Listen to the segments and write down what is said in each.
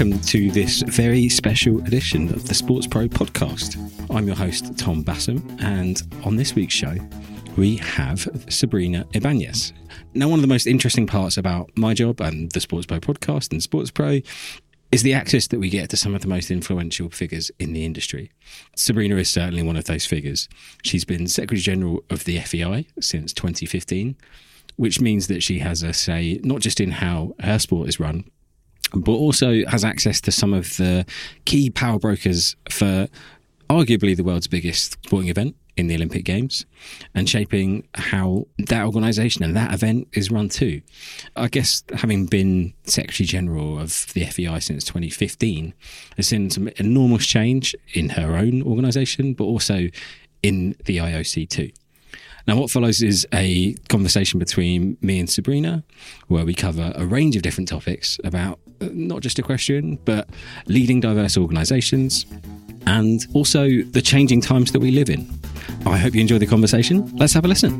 welcome to this very special edition of the SportsPro podcast. I'm your host, Tom Bassam, and on this week's show, we have Sabrina Ibáñez. Now, one of the most interesting parts about my job and the SportsPro podcast and SportsPro is the access that we get to some of the most influential figures in the industry. Sabrina is certainly one of those figures. She's been Secretary General of the FEI since 2015, which means that she has a say not just in how her sport is run, but also has access to some of the key power brokers for arguably the world's biggest sporting event in the Olympic Games and shaping how that organisation and that event is run too. I guess having been Secretary General of the FEI since 2015 has seen some enormous change in her own organisation, but also in the IOC too. Now, what follows is a conversation between me and Sabrina, where we cover a range of different topics about not just equestrian, but leading diverse organisations and also the changing times that we live in. I hope you enjoy the conversation. Let's have a listen.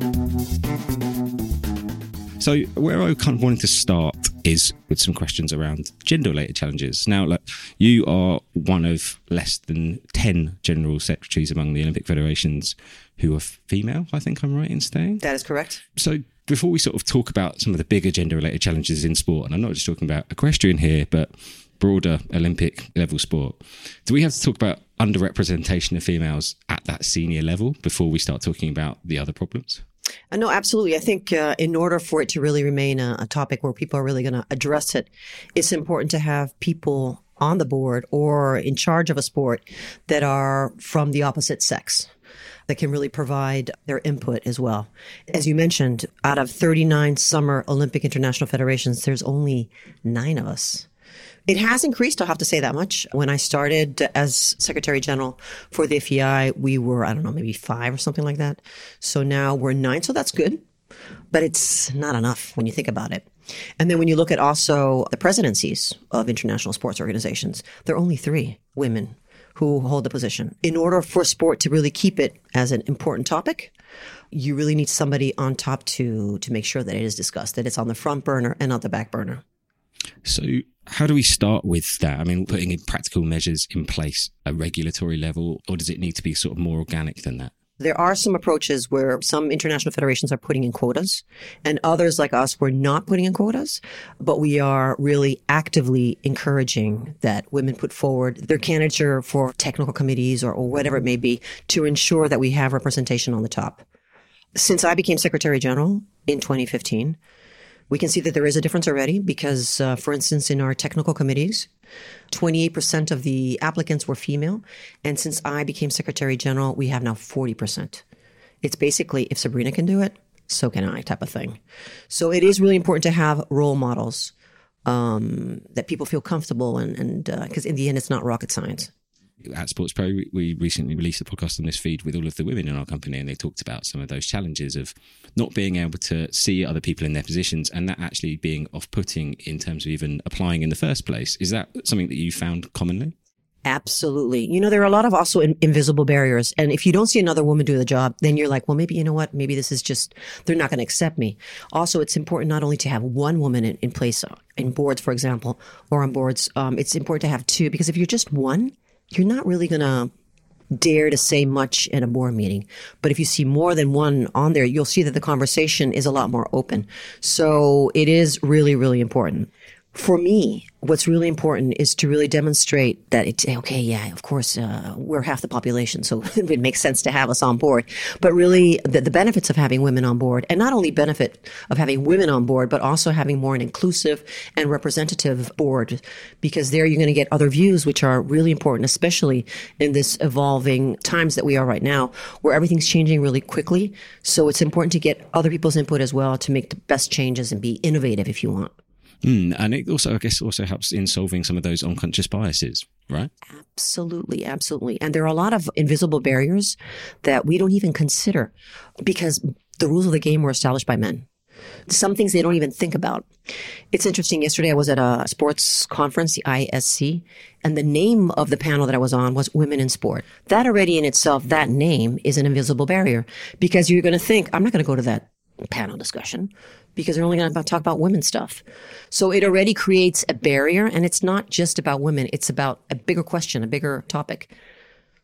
So, where I kind of wanted to start is with some questions around gender related challenges. Now, look, you are one of less than 10 general secretaries among the Olympic federations who are female, I think I'm right in saying. That is correct. So, before we sort of talk about some of the bigger gender related challenges in sport, and I'm not just talking about equestrian here, but broader Olympic level sport, do we have to talk about underrepresentation of females at that senior level before we start talking about the other problems? Uh, no, absolutely. I think uh, in order for it to really remain a, a topic where people are really going to address it, it's important to have people on the board or in charge of a sport that are from the opposite sex that can really provide their input as well. As you mentioned, out of 39 summer Olympic International Federations, there's only nine of us. It has increased, I'll have to say that much. When I started as Secretary General for the FEI, we were, I don't know, maybe five or something like that. So now we're nine, so that's good. But it's not enough when you think about it. And then when you look at also the presidencies of international sports organizations, there are only three women who hold the position. In order for sport to really keep it as an important topic, you really need somebody on top to to make sure that it is discussed, that it's on the front burner and not the back burner. So, how do we start with that? I mean, putting in practical measures in place at regulatory level, or does it need to be sort of more organic than that? There are some approaches where some international federations are putting in quotas and others like us, we're not putting in quotas, but we are really actively encouraging that women put forward their candidature for technical committees or, or whatever it may be to ensure that we have representation on the top. Since I became Secretary General in 2015, we can see that there is a difference already because, uh, for instance, in our technical committees, 28% of the applicants were female. And since I became Secretary General, we have now 40%. It's basically if Sabrina can do it, so can I type of thing. So it is really important to have role models um, that people feel comfortable and, and because uh, in the end, it's not rocket science at SportsPro, we recently released a podcast on this feed with all of the women in our company, and they talked about some of those challenges of not being able to see other people in their positions and that actually being off putting in terms of even applying in the first place. Is that something that you found commonly? Absolutely. You know, there are a lot of also in, invisible barriers. And if you don't see another woman do the job, then you're like, well, maybe, you know what? Maybe this is just, they're not going to accept me. Also, it's important not only to have one woman in, in place uh, in boards, for example, or on boards. Um, it's important to have two because if you're just one, you're not really going to dare to say much in a board meeting. But if you see more than one on there, you'll see that the conversation is a lot more open. So it is really, really important. For me, what's really important is to really demonstrate that it's okay. Yeah, of course, uh, we're half the population, so it makes sense to have us on board. But really, the, the, benefits of having women on board, and not only benefit of having women on board, but also having more an inclusive and representative board, because there you're going to get other views, which are really important, especially in this evolving times that we are right now, where everything's changing really quickly. So it's important to get other people's input as well to make the best changes and be innovative if you want. Mm, and it also, I guess, also helps in solving some of those unconscious biases, right? Absolutely, absolutely. And there are a lot of invisible barriers that we don't even consider because the rules of the game were established by men. Some things they don't even think about. It's interesting. Yesterday I was at a sports conference, the ISC, and the name of the panel that I was on was Women in Sport. That already in itself, that name is an invisible barrier because you're going to think, I'm not going to go to that panel discussion because they're only going to talk about women stuff. So it already creates a barrier, and it's not just about women, it's about a bigger question, a bigger topic.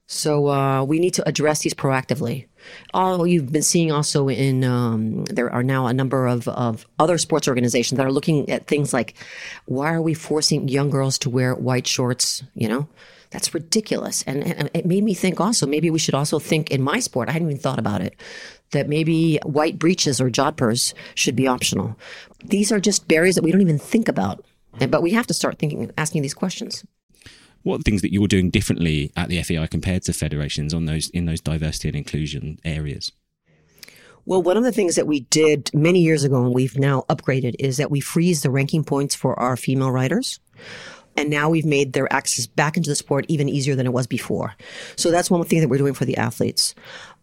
So uh, we need to address these proactively. All you've been seeing also in um, there are now a number of, of other sports organizations that are looking at things like why are we forcing young girls to wear white shorts? You know, that's ridiculous. And, and it made me think also maybe we should also think in my sport. I hadn't even thought about it that maybe white breeches or jodhpurs should be optional. These are just barriers that we don't even think about. But we have to start thinking, asking these questions. What things that you're doing differently at the FEI compared to federations on those in those diversity and inclusion areas? Well, one of the things that we did many years ago and we've now upgraded is that we freeze the ranking points for our female riders. And now we've made their access back into the sport even easier than it was before. So that's one thing that we're doing for the athletes.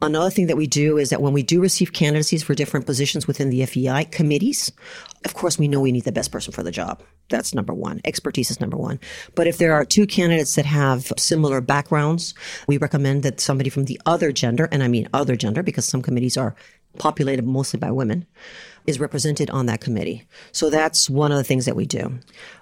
Another thing that we do is that when we do receive candidacies for different positions within the FEI committees, of course, we know we need the best person for the job. That's number one. Expertise is number one. But if there are two candidates that have similar backgrounds, we recommend that somebody from the other gender, and I mean other gender because some committees are populated mostly by women, is represented on that committee. So that's one of the things that we do.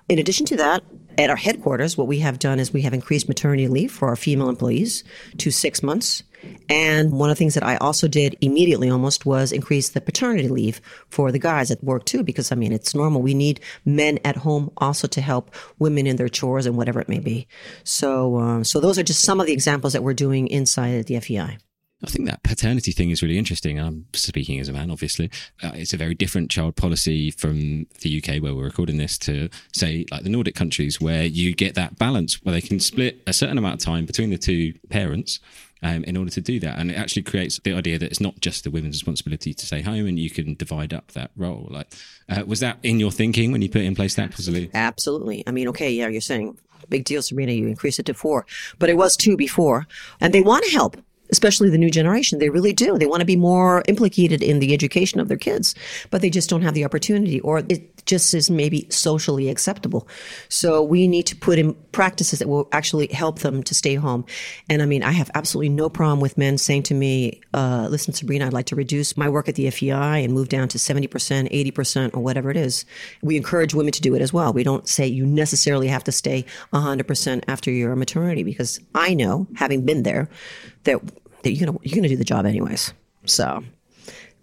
In addition to that, at our headquarters, what we have done is we have increased maternity leave for our female employees to six months. And one of the things that I also did immediately almost was increase the paternity leave for the guys at work too, because I mean, it's normal. We need men at home also to help women in their chores and whatever it may be. So, uh, so those are just some of the examples that we're doing inside the FEI. I think that paternity thing is really interesting. I'm speaking as a man, obviously. Uh, it's a very different child policy from the UK, where we're recording this, to say like the Nordic countries, where you get that balance where they can split a certain amount of time between the two parents. Um, in order to do that, and it actually creates the idea that it's not just the women's responsibility to stay home, and you can divide up that role. Like, uh, was that in your thinking when you put in place that policy? Absolutely. I mean, okay, yeah, you're saying big deal, Sabrina. You increase it to four, but it was two before, and they want to help especially the new generation. They really do. They want to be more implicated in the education of their kids, but they just don't have the opportunity or it just is maybe socially acceptable. So we need to put in practices that will actually help them to stay home. And I mean, I have absolutely no problem with men saying to me, uh, listen, Sabrina, I'd like to reduce my work at the FEI and move down to 70%, 80% or whatever it is. We encourage women to do it as well. We don't say you necessarily have to stay 100% after your maternity because I know, having been there, that that you're gonna you're gonna do the job anyways. So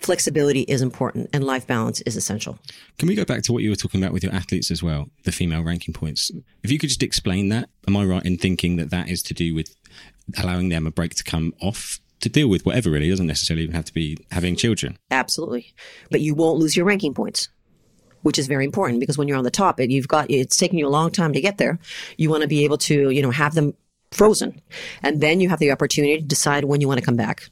flexibility is important and life balance is essential. Can we go back to what you were talking about with your athletes as well, the female ranking points? If you could just explain that, am I right in thinking that that is to do with allowing them a break to come off to deal with whatever really doesn't necessarily even have to be having children? Absolutely. But you won't lose your ranking points. Which is very important because when you're on the top, and you've got it's taking you a long time to get there. You want to be able to, you know, have them frozen. And then you have the opportunity to decide when you want to come back.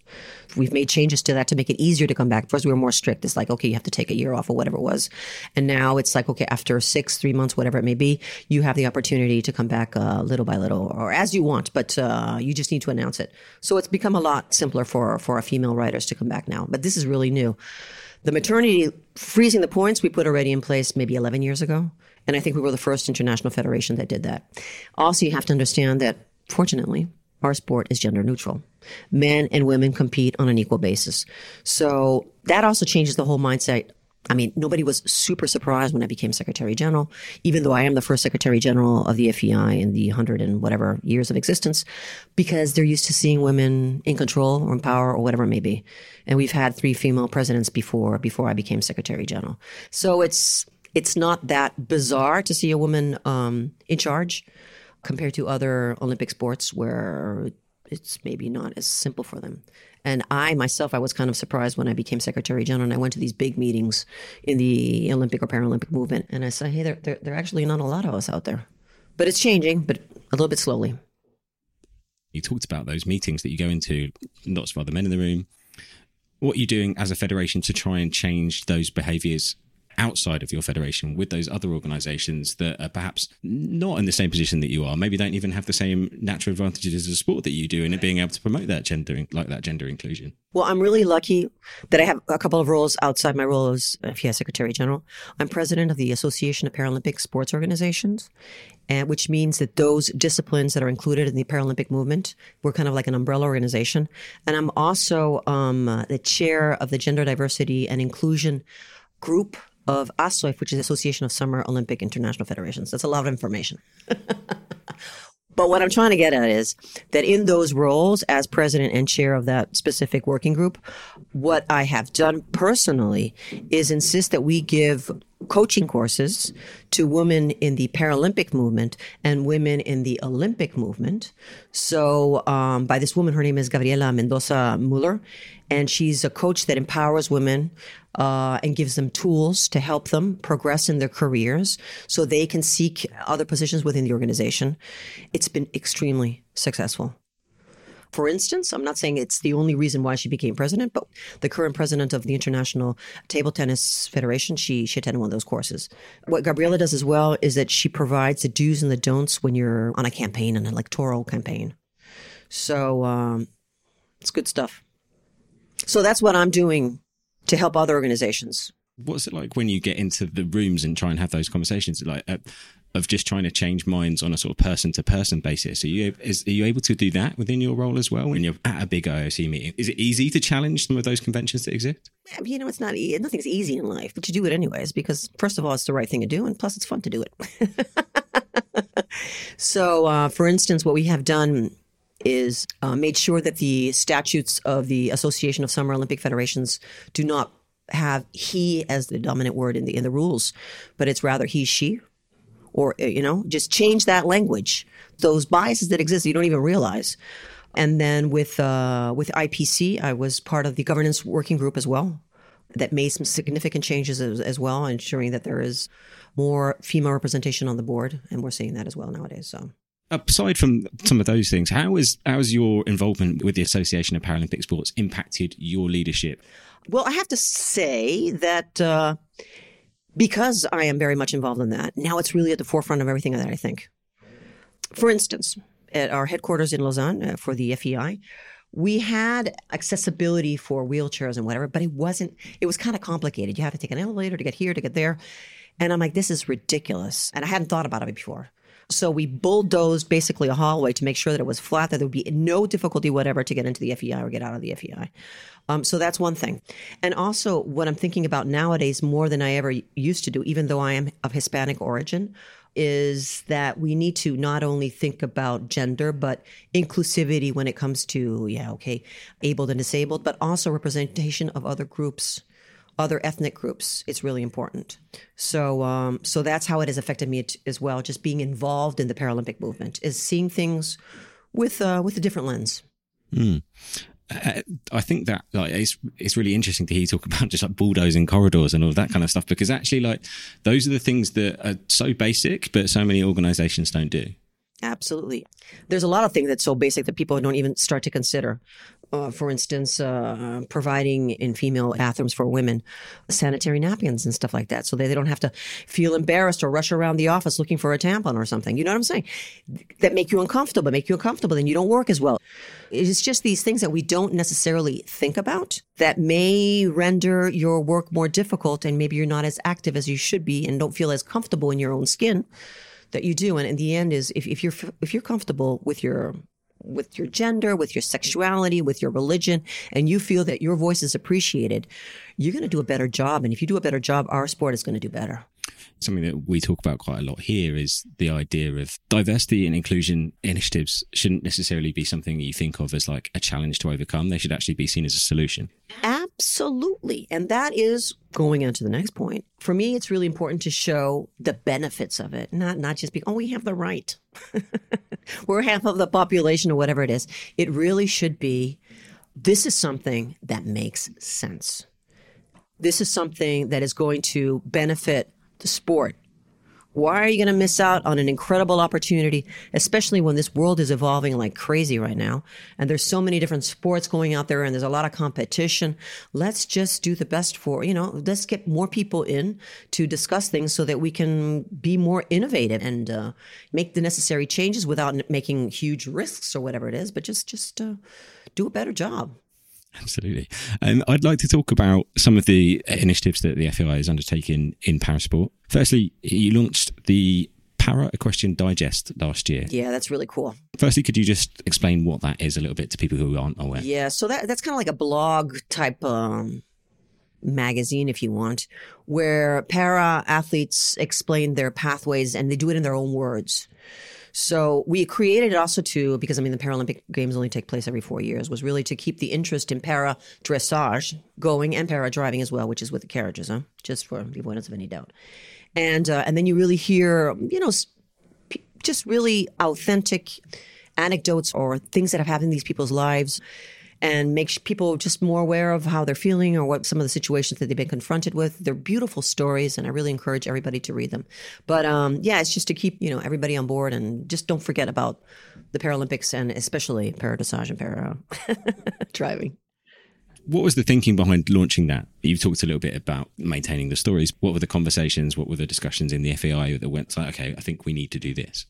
We've made changes to that to make it easier to come back. First, we were more strict. It's like, okay, you have to take a year off or whatever it was. And now it's like, okay, after six, three months, whatever it may be, you have the opportunity to come back uh, little by little or as you want, but uh, you just need to announce it. So it's become a lot simpler for, for our female writers to come back now. But this is really new. The maternity freezing the points we put already in place maybe 11 years ago. And I think we were the first international federation that did that. Also, you have to understand that Fortunately, our sport is gender neutral. Men and women compete on an equal basis. So that also changes the whole mindset. I mean, nobody was super surprised when I became Secretary General, even though I am the first Secretary General of the FEI in the hundred and whatever years of existence, because they're used to seeing women in control or in power or whatever it may be. And we've had three female presidents before, before I became Secretary General. So it's, it's not that bizarre to see a woman um, in charge compared to other Olympic sports where it's maybe not as simple for them. And I myself, I was kind of surprised when I became Secretary General and I went to these big meetings in the Olympic or Paralympic movement. And I said, hey, there, there, there are actually not a lot of us out there. But it's changing, but a little bit slowly. You talked about those meetings that you go into, lots of other men in the room. What are you doing as a federation to try and change those behaviours outside of your federation with those other organizations that are perhaps not in the same position that you are, maybe don't even have the same natural advantages as a sport that you do in it being able to promote that gender, like that gender inclusion? Well, I'm really lucky that I have a couple of roles outside my role as FEI Secretary General. I'm president of the Association of Paralympic Sports Organizations, and which means that those disciplines that are included in the Paralympic movement, we're kind of like an umbrella organization. And I'm also um, uh, the chair of the Gender Diversity and Inclusion Group of ASOIF, which is Association of Summer Olympic International Federations. That's a lot of information. But what I'm trying to get at is that in those roles as president and chair of that specific working group, what I have done personally is insist that we give coaching courses to women in the Paralympic movement and women in the Olympic movement. So, um, by this woman, her name is Gabriela Mendoza Muller, and she's a coach that empowers women uh, and gives them tools to help them progress in their careers so they can seek other positions within the organization. It's been extremely successful. For instance, I'm not saying it's the only reason why she became president, but the current president of the International Table Tennis Federation, she, she attended one of those courses. What Gabriela does as well is that she provides the do's and the don'ts when you're on a campaign, an electoral campaign. So um, it's good stuff. So that's what I'm doing to help other organizations. What's it like when you get into the rooms and try and have those conversations, like uh, of just trying to change minds on a sort of person to person basis? Are you is, are you able to do that within your role as well when you're at a big IOC meeting? Is it easy to challenge some of those conventions that exist? You know, it's not e- nothing's easy in life, but you do it anyways because first of all, it's the right thing to do, and plus, it's fun to do it. so, uh, for instance, what we have done is uh, made sure that the statutes of the Association of Summer Olympic Federations do not have he as the dominant word in the in the rules, but it's rather he she, or uh, you know, just change that language. Those biases that exist, you don't even realize. And then with uh, with IPC, I was part of the governance working group as well, that made some significant changes as, as well, ensuring that there is more female representation on the board, and we're seeing that as well nowadays. So aside from some of those things, how has how has your involvement with the Association of Paralympic Sports impacted your leadership? Well, I have to say that uh, because I am very much involved in that, now it's really at the forefront of everything that I think. For instance, at our headquarters in Lausanne uh, for the FEI, we had accessibility for wheelchairs and whatever, but it wasn't, it was kind of complicated. You had to take an elevator to get here, to get there. And I'm like, this is ridiculous. And I hadn't thought about it before. So we bulldozed basically a hallway to make sure that it was flat, that there would be no difficulty whatever to get into the FEI or get out of the FEI. Um, so that's one thing. And also, what I'm thinking about nowadays more than I ever used to do, even though I am of Hispanic origin, is that we need to not only think about gender, but inclusivity when it comes to, yeah, okay, able and disabled, but also representation of other groups other ethnic groups. It's really important. So, um, so that's how it has affected me as well. Just being involved in the Paralympic movement is seeing things with uh, with a different lens. Mm. I think that like it's it's really interesting to hear you talk about just like bulldozing corridors and all that kind of stuff because actually like those are the things that are so basic but so many organizations don't do. Absolutely. There's a lot of things that's so basic that people don't even start to consider uh, for instance, uh, providing in female bathrooms for women sanitary napkins and stuff like that, so they, they don't have to feel embarrassed or rush around the office looking for a tampon or something. You know what I'm saying? That make you uncomfortable, make you uncomfortable, then you don't work as well. It's just these things that we don't necessarily think about that may render your work more difficult, and maybe you're not as active as you should be, and don't feel as comfortable in your own skin that you do. And in the end, is if, if you're if you're comfortable with your with your gender, with your sexuality, with your religion, and you feel that your voice is appreciated, you're going to do a better job. And if you do a better job, our sport is going to do better. Something that we talk about quite a lot here is the idea of diversity and inclusion initiatives shouldn't necessarily be something you think of as like a challenge to overcome. They should actually be seen as a solution. Absolutely. And that is going on to the next point. For me, it's really important to show the benefits of it, not not just be, oh, we have the right. We're half of the population or whatever it is. It really should be this is something that makes sense. This is something that is going to benefit the sport Why are you going to miss out on an incredible opportunity, especially when this world is evolving like crazy right now? And there's so many different sports going out there and there's a lot of competition. Let's just do the best for, you know, let's get more people in to discuss things so that we can be more innovative and uh, make the necessary changes without making huge risks or whatever it is, but just, just uh, do a better job. Absolutely. Um, I'd like to talk about some of the initiatives that the FEI is undertaking in parasport. Firstly, you launched the Para Equestrian Digest last year. Yeah, that's really cool. Firstly, could you just explain what that is a little bit to people who aren't aware? Yeah, so that that's kind of like a blog type um, magazine, if you want, where para athletes explain their pathways and they do it in their own words. So we created it also to, because I mean, the Paralympic Games only take place every four years, was really to keep the interest in para dressage going and para driving as well, which is with the carriages, huh? Just for the avoidance of any doubt. And, uh, and then you really hear, you know, just really authentic anecdotes or things that have happened in these people's lives and make people just more aware of how they're feeling or what some of the situations that they've been confronted with. They're beautiful stories, and I really encourage everybody to read them. But um, yeah, it's just to keep you know everybody on board, and just don't forget about the Paralympics and especially para dressage and para driving. What was the thinking behind launching that? You've talked a little bit about maintaining the stories. What were the conversations? What were the discussions in the FEI that went like, okay, I think we need to do this?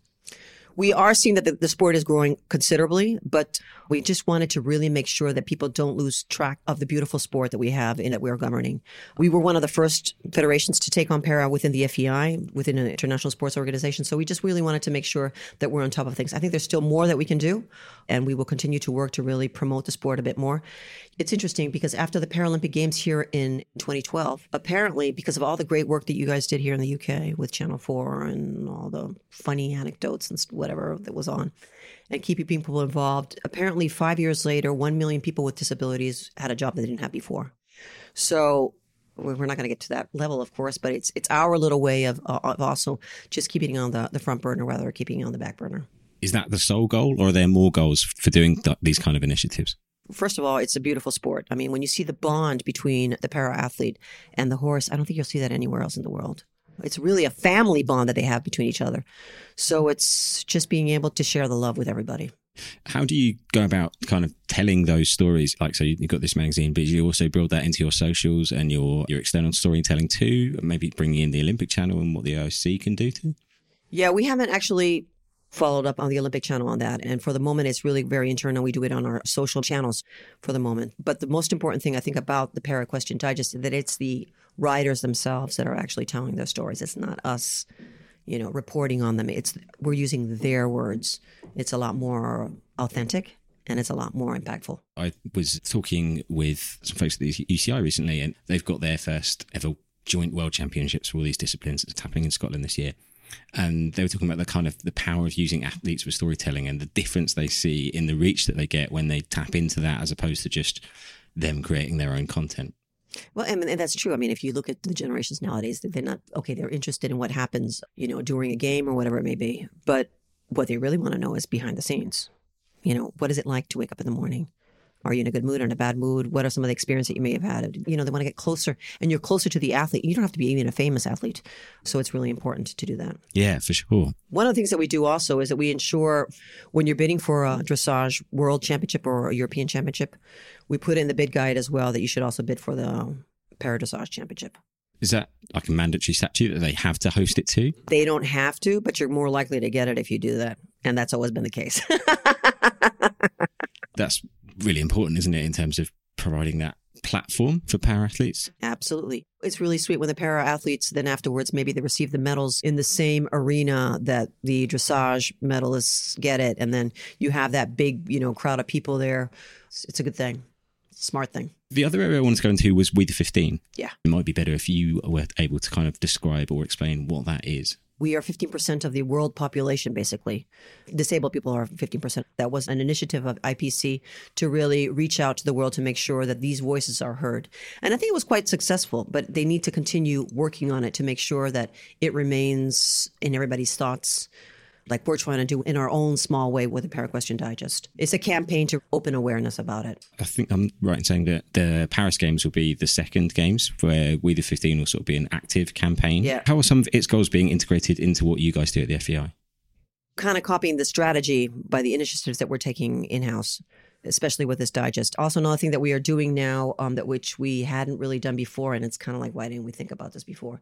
We are seeing that the, the, sport is growing considerably, but we just wanted to really make sure that people don't lose track of the beautiful sport that we have and that we're governing. We were one of the first federations to take on para within the FEI, within an international sports organization. So we just really wanted to make sure that we're on top of things. I think there's still more that we can do, and we will continue to work to really promote the sport a bit more. It's interesting because after the Paralympic Games here in 2012, apparently because of all the great work that you guys did here in the UK with Channel 4 and all the funny anecdotes and whatever that was on, and keeping people involved, apparently five years later, 1 million people with disabilities had a job they didn't have before. So we're not going to get to that level, of course, but it's it's our little way of, uh, of also just keeping on the, the front burner rather than keeping it on the back burner. Is that the sole goal, or are there more goals for doing th- these kind of initiatives? First of all, it's a beautiful sport. I mean, when you see the bond between the para athlete and the horse, I don't think you'll see that anywhere else in the world. It's really a family bond that they have between each other. So it's just being able to share the love with everybody. How do you go about kind of telling those stories? Like, so you've got this magazine, but you also build that into your socials and your, your external storytelling too, maybe bringing in the Olympic channel and what the OSC can do too? Yeah, we haven't actually followed up on the Olympic channel on that. And for the moment, it's really very internal. We do it on our social channels for the moment. But the most important thing I think about the Para Equestrian Digest is that it's the riders themselves that are actually telling those stories. It's not us, you know, reporting on them. It's we're using their words. It's a lot more authentic and it's a lot more impactful. I was talking with some folks at the UCI recently, and they've got their first ever joint world championships for all these disciplines. It's happening in Scotland this year and they were talking about the kind of the power of using athletes for storytelling and the difference they see in the reach that they get when they tap into that as opposed to just them creating their own content. Well, and that's true. I mean, if you look at the generations nowadays, they're not okay. They're interested in what happens, you know, during a game or whatever it may be. But what they really want to know is behind the scenes. You know, what is it like to wake up in the morning? Are you in a good mood or in a bad mood? What are some of the experiences that you may have had? You know, they want to get closer and you're closer to the athlete. You don't have to be even a famous athlete. So it's really important to do that. Yeah, for sure. One of the things that we do also is that we ensure when you're bidding for a dressage world championship or a European championship, we put in the bid guide as well that you should also bid for the para dressage championship. Is that like a mandatory statute that they have to host it to? They don't have to, but you're more likely to get it if you do that. And that's always been the case. that's really important, isn't it, in terms of providing that platform for para athletes? Absolutely. It's really sweet when the para athletes then afterwards maybe they receive the medals in the same arena that the dressage medalists get it. And then you have that big, you know, crowd of people there. It's a good thing. Smart thing. The other area I wanted to go into was We the 15. Yeah. It might be better if you were able to kind of describe or explain what that is we are 15% of the world population, basically. Disabled people are 15%. That was an initiative of IPC to really reach out to the world to make sure that these voices are heard. And I think it was quite successful, but they need to continue working on it to make sure that it remains in everybody's thoughts like we're trying to do in our own small way with the Para Equestrian Digest. It's a campaign to open awareness about it. I think I'm right in saying that the Paris Games will be the second games where We the 15 will sort of be an active campaign. Yeah. How are some of its goals being integrated into what you guys do at the FEI? Kind of copying the strategy by the initiatives that we're taking in house especially with this digest. Also, another thing that we are doing now, um, that which we hadn't really done before, and it's kind of like, why didn't we think about this before?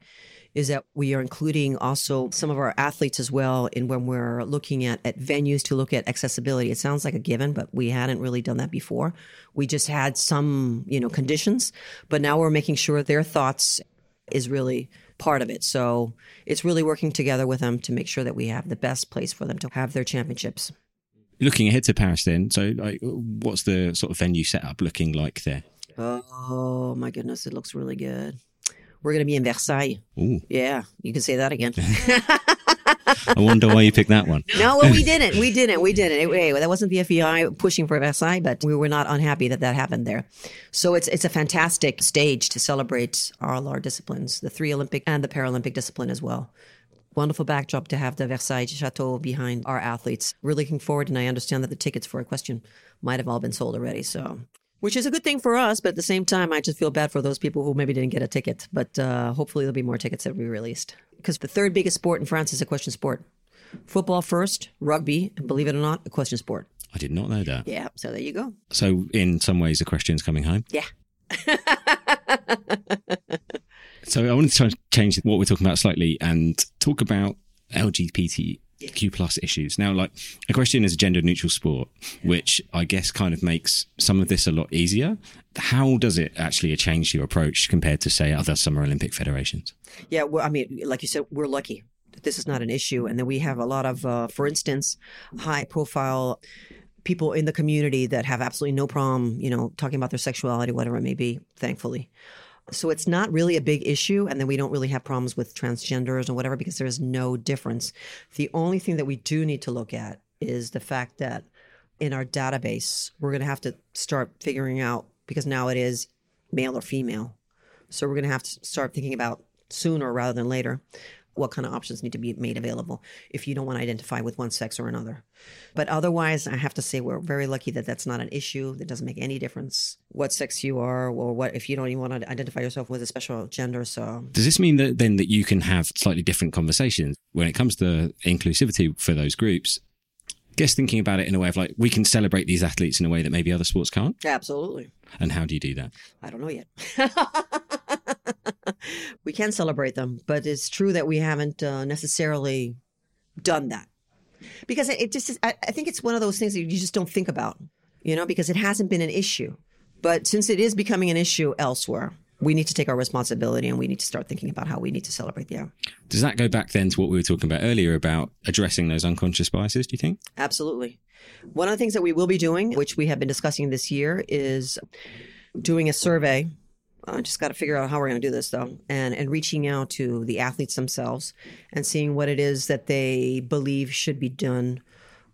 Is that we are including also some of our athletes as well in when we're looking at at venues to look at accessibility. It sounds like a given, but we hadn't really done that before. We just had some, you know, conditions, but now we're making sure their thoughts is really part of it. So it's really working together with them to make sure that we have the best place for them to have their championships. Looking ahead to Paris, then, so like, what's the sort of venue setup looking like there? Oh my goodness, it looks really good. We're going to be in Versailles. Ooh. Yeah, you can say that again. I wonder why you picked that one. no, well, we didn't. We didn't. We didn't. It, that wasn't the FEI pushing for Versailles, but we were not unhappy that that happened there. So it's it's a fantastic stage to celebrate all our disciplines, the three Olympic and the Paralympic discipline as well wonderful backdrop to have the Versailles Chateau behind our athletes. We're looking forward, and I understand that the tickets for equestrian might have all been sold already. So, which is a good thing for us, but at the same time, I just feel bad for those people who maybe didn't get a ticket. But uh, hopefully, there'll be more tickets that will be released because the third biggest sport in France is equestrian sport. Football first, rugby, and believe it or not, equestrian sport. I did not know that. Yeah, so there you go. So, in some ways, equestrian's coming home. Yeah. So I wanted to try and change what we're talking about slightly and talk about LGBTQ plus issues. Now, like equestrian is a gender neutral sport, which I guess kind of makes some of this a lot easier. How does it actually change your approach compared to say other summer Olympic federations? Yeah, well, I mean, like you said, we're lucky that this is not an issue, and then we have a lot of, uh, for instance, high profile people in the community that have absolutely no problem, you know, talking about their sexuality, whatever it may be. Thankfully. So it's not really a big issue. And then we don't really have problems with transgenders or whatever because there's no difference. The only thing that we do need to look at is the fact that in our database, we're going to have to start figuring out because now it is male or female. So we're going to have to start thinking about sooner rather than later what kind of options need to be made available if you don't want to identify with one sex or another. But otherwise, I have to say we're very lucky that that's not an issue. That doesn't make any difference what sex you are or what if you don't even want to identify yourself with a special gender. So does this mean that then that you can have slightly different conversations when it comes to inclusivity for those groups? Guess thinking about it in a way of like we can celebrate these athletes in a way that maybe other sports can't. Absolutely. And how do you do that? I don't know yet. we can celebrate them, but it's true that we haven't uh, necessarily done that because it just is, I, I think it's one of those things that you just don't think about, you know, because it hasn't been an issue. But since it is becoming an issue elsewhere, we need to take our responsibility and we need to start thinking about how we need to celebrate the hour. Does that go back then to what we were talking about earlier about addressing those unconscious biases, do you think? Absolutely. One of the things that we will be doing, which we have been discussing this year, is doing a survey I just got to figure out how we're going to do this though, and and reaching out to the athletes themselves and seeing what it is that they believe should be done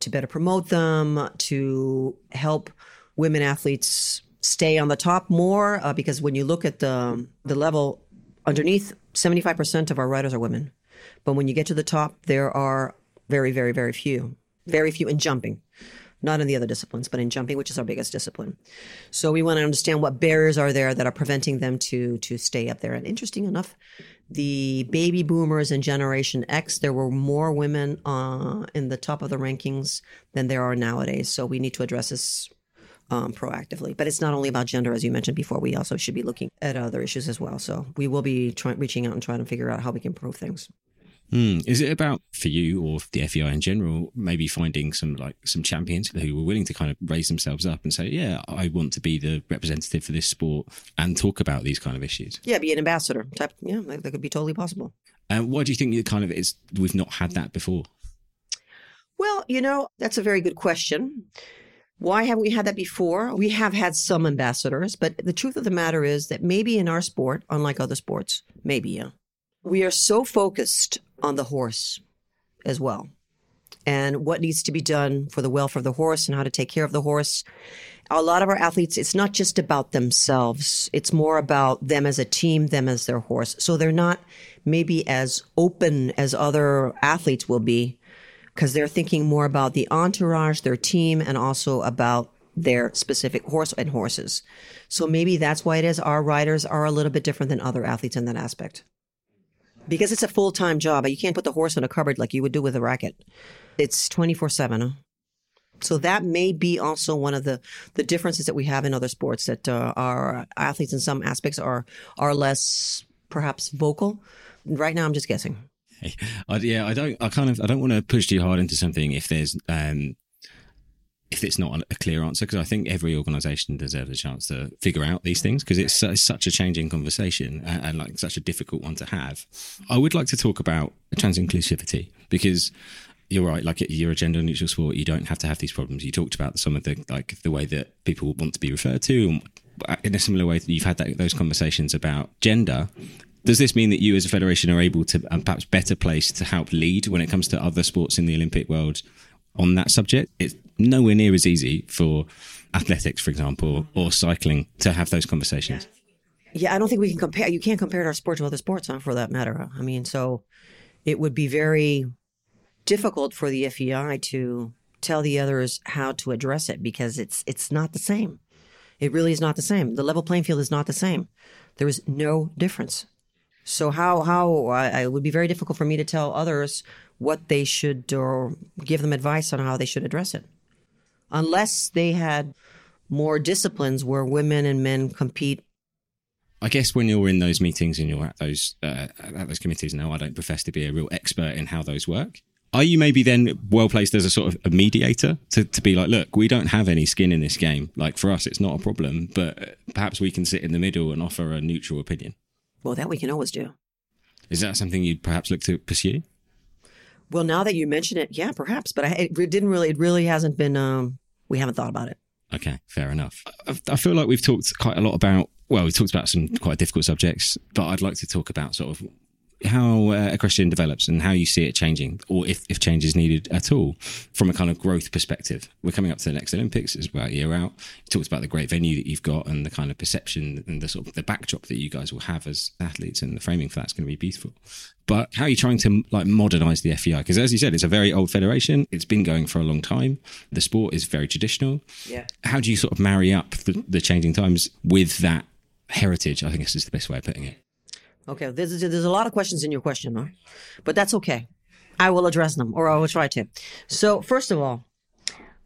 to better promote them, to help women athletes stay on the top more. Uh, because when you look at the the level underneath, seventy five percent of our riders are women, but when you get to the top, there are very very very few, very few in jumping not in the other disciplines, but in jumping, which is our biggest discipline. So we want to understand what barriers are there that are preventing them to to stay up there. And interesting enough, the baby boomers and Generation X, there were more women uh, in the top of the rankings than there are nowadays. So we need to address this um, proactively. But it's not only about gender, as you mentioned before. We also should be looking at other issues as well. So we will be try- reaching out and trying to figure out how we can improve things. Mm. Is it about for you or the FEI in general, maybe finding some like some champions who were willing to kind of raise themselves up and say, "Yeah, I want to be the representative for this sport and talk about these kind of issues." Yeah, be an ambassador type. Yeah, that, that could be totally possible. And uh, why do you think it kind of is? We've not had that before. Well, you know, that's a very good question. Why haven't we had that before? We have had some ambassadors, but the truth of the matter is that maybe in our sport, unlike other sports, maybe, yeah, we are so focused on the horse as well and what needs to be done for the welfare of the horse and how to take care of the horse. A lot of our athletes, it's not just about themselves. It's more about them as a team, them as their horse. So they're not maybe as open as other athletes will be because they're thinking more about the entourage, their team, and also about their specific horse and horses. So maybe that's why it is our riders are a little bit different than other athletes in that aspect. Because it's a full time job. You can't put the horse in a cupboard like you would do with a racket. It's 24 7. So that may be also one of the, the differences that we have in other sports that uh, our athletes in some aspects are are less perhaps vocal. Right now, I'm just guessing. I, yeah, I don't. I kind of. I don't want to push too hard into something if there's um, if it's not a clear answer, because I think every organisation deserves a chance to figure out these things because it's, it's, such a changing conversation and, and, like such a difficult one to have. I would like to talk about trans inclusivity because you're right. Like you're a gender neutral sport, you don't have to have these problems. You talked about some of the like the way that people want to be referred to, uh, in a similar way that you've had that, those conversations about gender. Does this mean that you, as a federation, are able to and perhaps better placed to help lead when it comes to other sports in the Olympic world on that subject? It's nowhere near as easy for athletics, for example, or cycling to have those conversations. Yeah, I don't think we can compare. You can't compare our sport to other sports, huh, for that matter. I mean, so it would be very difficult for the FEI to tell the others how to address it because it's it's not the same. It really is not the same. The level playing field is not the same. There is no difference. So how how I, it would be very difficult for me to tell others what they should or give them advice on how they should address it, unless they had more disciplines where women and men compete I guess when you're in those meetings and you're at those uh, at those committees, now, I don't profess to be a real expert in how those work are you maybe then well placed as a sort of a mediator to, to be like, look, we don't have any skin in this game. Like for us, it's not a problem, but perhaps we can sit in the middle and offer a neutral opinion. Well, that we can always do. Is that something you'd perhaps look to pursue? Well, now that you mention it, yeah, perhaps, but I, it didn't really, it really hasn't been, um, we haven't thought about it. Okay, fair enough. I, I feel like we've talked quite a lot about, well, we've talked about some quite difficult subjects, but I'd like to talk about sort of how uh, equestrian develops and how you see it changing, or if, if change is needed at all from a kind of growth perspective. We're coming up to the next Olympics; it's about a year out. You talked about the great venue that you've got and the kind of perception and the sort of the backdrop that you guys will have as athletes, and the framing for that's going to be beautiful. But how are you trying to like modernize the FEI? Because as you said, it's a very old federation. It's been going for a long time. The sport is very traditional. Yeah. How do you sort of marry up the, the changing times with that heritage? I think this is the best way of putting it. Okay, there's, there's a lot of questions in your question, huh? but that's okay. I will address them, or I will try to. So, first of all,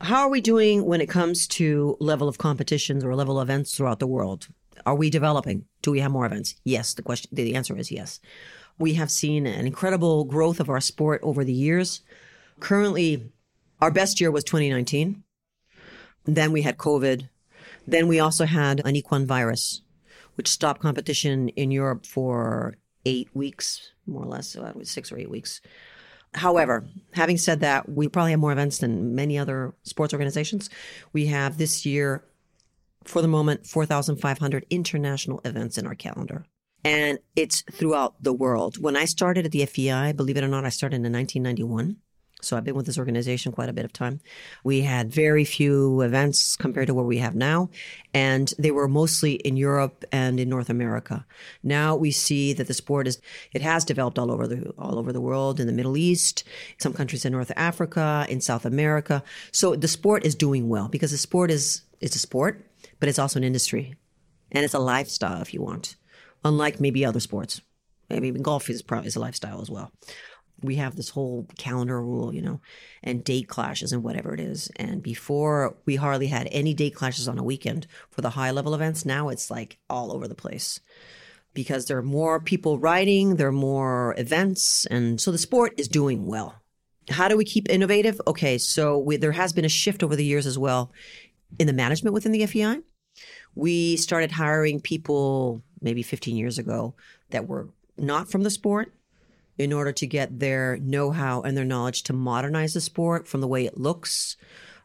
how are we doing when it comes to level of competitions or level of events throughout the world? Are we developing? Do we have more events? Yes. The question, the answer is yes. We have seen an incredible growth of our sport over the years. Currently, our best year was 2019. Then we had COVID. Then we also had an equine virus which stopped competition in Europe for eight weeks, more or less, so six or eight weeks. However, having said that, we probably have more events than many other sports organizations. We have this year, for the moment, 4,500 international events in our calendar. And it's throughout the world. When I started at the FEI, believe it or not, I started in 1991. So I've been with this organization quite a bit of time. We had very few events compared to what we have now, and they were mostly in Europe and in North America. Now we see that the sport is it has developed all over the all over the world, in the Middle East, some countries in North Africa, in South America. So the sport is doing well because the sport is it's a sport, but it's also an industry, and it's a lifestyle if you want, unlike maybe other sports. Maybe even golf is probably is a lifestyle as well we have this whole calendar rule, you know, and date clashes and whatever it is. And before we hardly had any date clashes on a weekend for the high level events. Now it's like all over the place because there are more people riding, there are more events. And so the sport is doing well. How do we keep innovative? Okay, so we, there has been a shift over the years as well in the management within the FEI. We started hiring people maybe 15 years ago that were not from the sport in order to get their know how and their knowledge to modernize the sport from the way it looks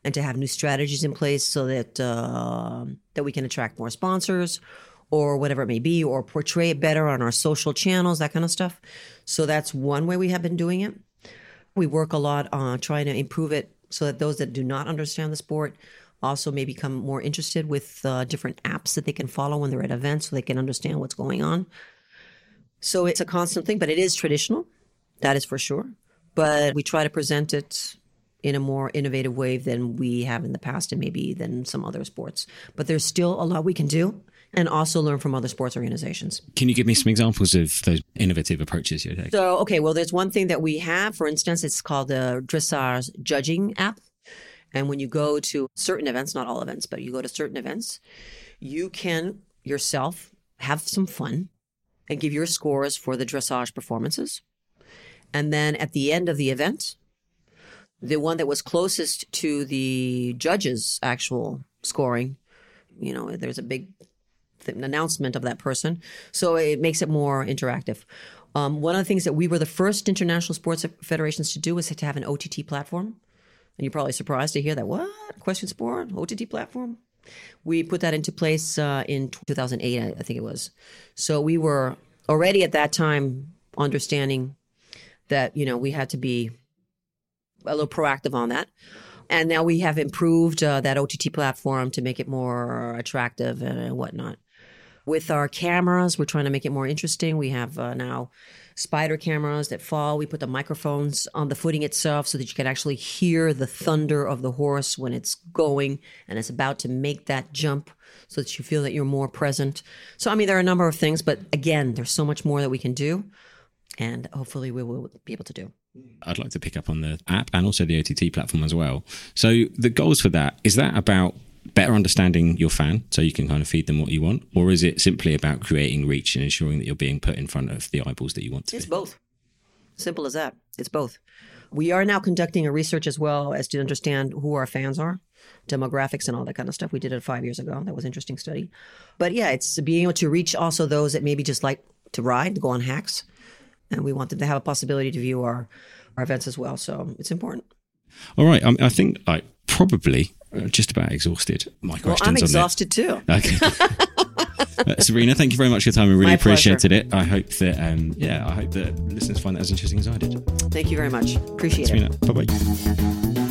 and to have new strategies in place so that uh, that we can attract more sponsors or whatever it may be or portray it better on our social channels that kind of stuff. So that's one way we have been doing it. We work a lot on trying to improve it so that those that do not understand the sport also may become more interested with uh, different apps that they can follow when they're at events so they can understand what's going on so it's a constant thing, but it is traditional. That is for sure. but we try to present it in a more innovative way than we have in the past and maybe than some other sports. But there's still a lot we can do and also learn from other sports organizations. Can you give me some examples of those innovative approaches you're taking? So, okay, well, there's one thing that we have, for instance, it's called the Dressage Judging app. And when you go to certain events, not all events, but you go to certain events, you can yourself have some fun and give your scores for the dressage performances. And then at the end of the event, the one that was closest to the judge's actual scoring, you know, there's a big th- announcement of that person. So it makes it more interactive. Um, one of the things that we were the first international sports federations to do was to have an OTT platform. And you're probably surprised to hear that. What? Equestrian Sport? OTT platform? We put that into place uh, in 2008, I think it was. So we were already at that time understanding that, you know, we had to be a little proactive on that. And now we have improved uh, that OTT platform to make it more attractive and whatnot. With our cameras, we're trying to make it more interesting. We have uh, now spider cameras that fall. We put the microphones on the footing itself so that you can actually hear the thunder of the horse when it's going and it's about to make that jump so that you feel that you're more present. So, I mean, there are a number of things, but again, there's so much more that we can do and hopefully we will be able to do. I'd like to pick up on the app and also the OTT platform as well. So the goals for that is that about better understanding your fan so you can kind of feed them what you want or is it simply about creating reach and ensuring that you're being put in front of the eyeballs that you want to it's be? both. Simple as that. It's both. We are now conducting a research as well as to understand who our fans are demographics and all that kind of stuff. We did it five years ago. That was an interesting study. But yeah it's being able to reach also those that maybe just like to ride to go on hacks and we want them to have a possibility to view our our events as well. So it's important. All right. Um, i think like probably just about exhausted my well questions i'm exhausted too. Okay. Uh, Sabrina, thank you very much for your time. I really My appreciated it. I hope that, um, yeah, I hope that listeners find that as interesting as I did. thank you very much appreciate it Sabrina, bye bye.